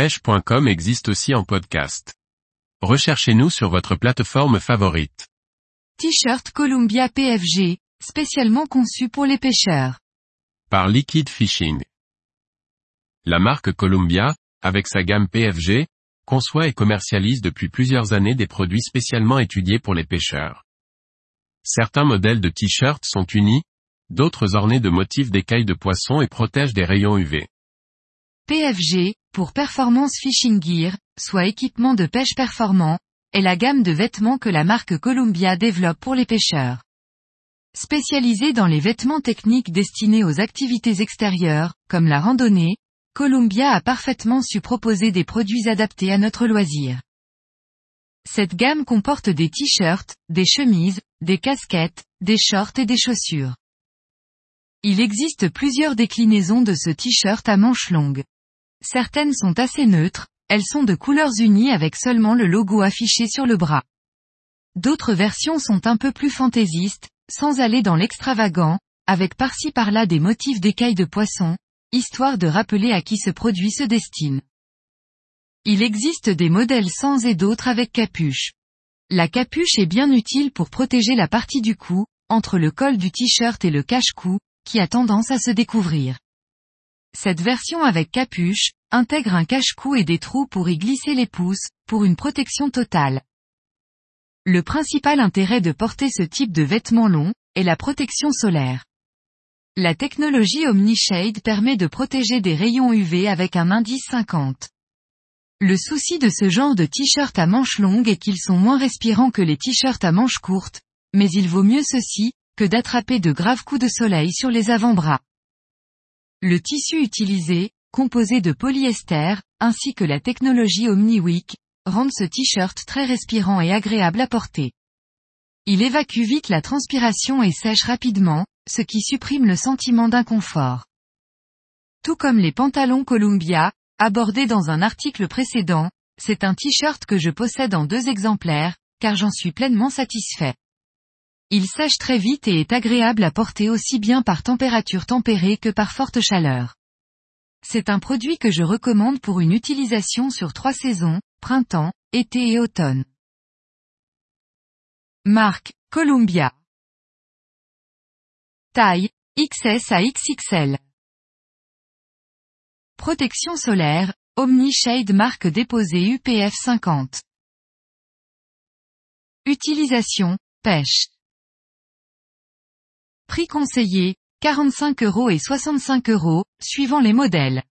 pêche.com existe aussi en podcast. Recherchez-nous sur votre plateforme favorite. T-shirt Columbia PFG, spécialement conçu pour les pêcheurs. Par Liquid Fishing. La marque Columbia, avec sa gamme PFG, conçoit et commercialise depuis plusieurs années des produits spécialement étudiés pour les pêcheurs. Certains modèles de t-shirts sont unis, d'autres ornés de motifs d'écailles de poisson et protègent des rayons UV. PFG, pour Performance Fishing Gear, soit équipement de pêche performant, est la gamme de vêtements que la marque Columbia développe pour les pêcheurs. Spécialisée dans les vêtements techniques destinés aux activités extérieures, comme la randonnée, Columbia a parfaitement su proposer des produits adaptés à notre loisir. Cette gamme comporte des t-shirts, des chemises, des casquettes, des shorts et des chaussures. Il existe plusieurs déclinaisons de ce t-shirt à manches longues. Certaines sont assez neutres, elles sont de couleurs unies avec seulement le logo affiché sur le bras. D'autres versions sont un peu plus fantaisistes, sans aller dans l'extravagant, avec par-ci par-là des motifs d'écailles de poisson, histoire de rappeler à qui ce produit se destine. Il existe des modèles sans et d'autres avec capuche. La capuche est bien utile pour protéger la partie du cou, entre le col du t-shirt et le cache-cou, qui a tendance à se découvrir. Cette version avec capuche, intègre un cache-cou et des trous pour y glisser les pouces, pour une protection totale. Le principal intérêt de porter ce type de vêtements longs, est la protection solaire. La technologie OmniShade permet de protéger des rayons UV avec un indice 50. Le souci de ce genre de t-shirt à manches longues est qu'ils sont moins respirants que les t-shirts à manches courtes, mais il vaut mieux ceci, que d'attraper de graves coups de soleil sur les avant-bras. Le tissu utilisé, composé de polyester, ainsi que la technologie OmniWick, rendent ce t-shirt très respirant et agréable à porter. Il évacue vite la transpiration et sèche rapidement, ce qui supprime le sentiment d'inconfort. Tout comme les pantalons Columbia, abordés dans un article précédent, c'est un t-shirt que je possède en deux exemplaires, car j'en suis pleinement satisfait. Il sèche très vite et est agréable à porter aussi bien par température tempérée que par forte chaleur. C'est un produit que je recommande pour une utilisation sur trois saisons, printemps, été et automne. Marque, Columbia. Taille, XS à XXL. Protection solaire, Omni Shade marque déposée UPF 50. Utilisation, pêche. Prix conseillé, 45 euros et 65 euros, suivant les modèles.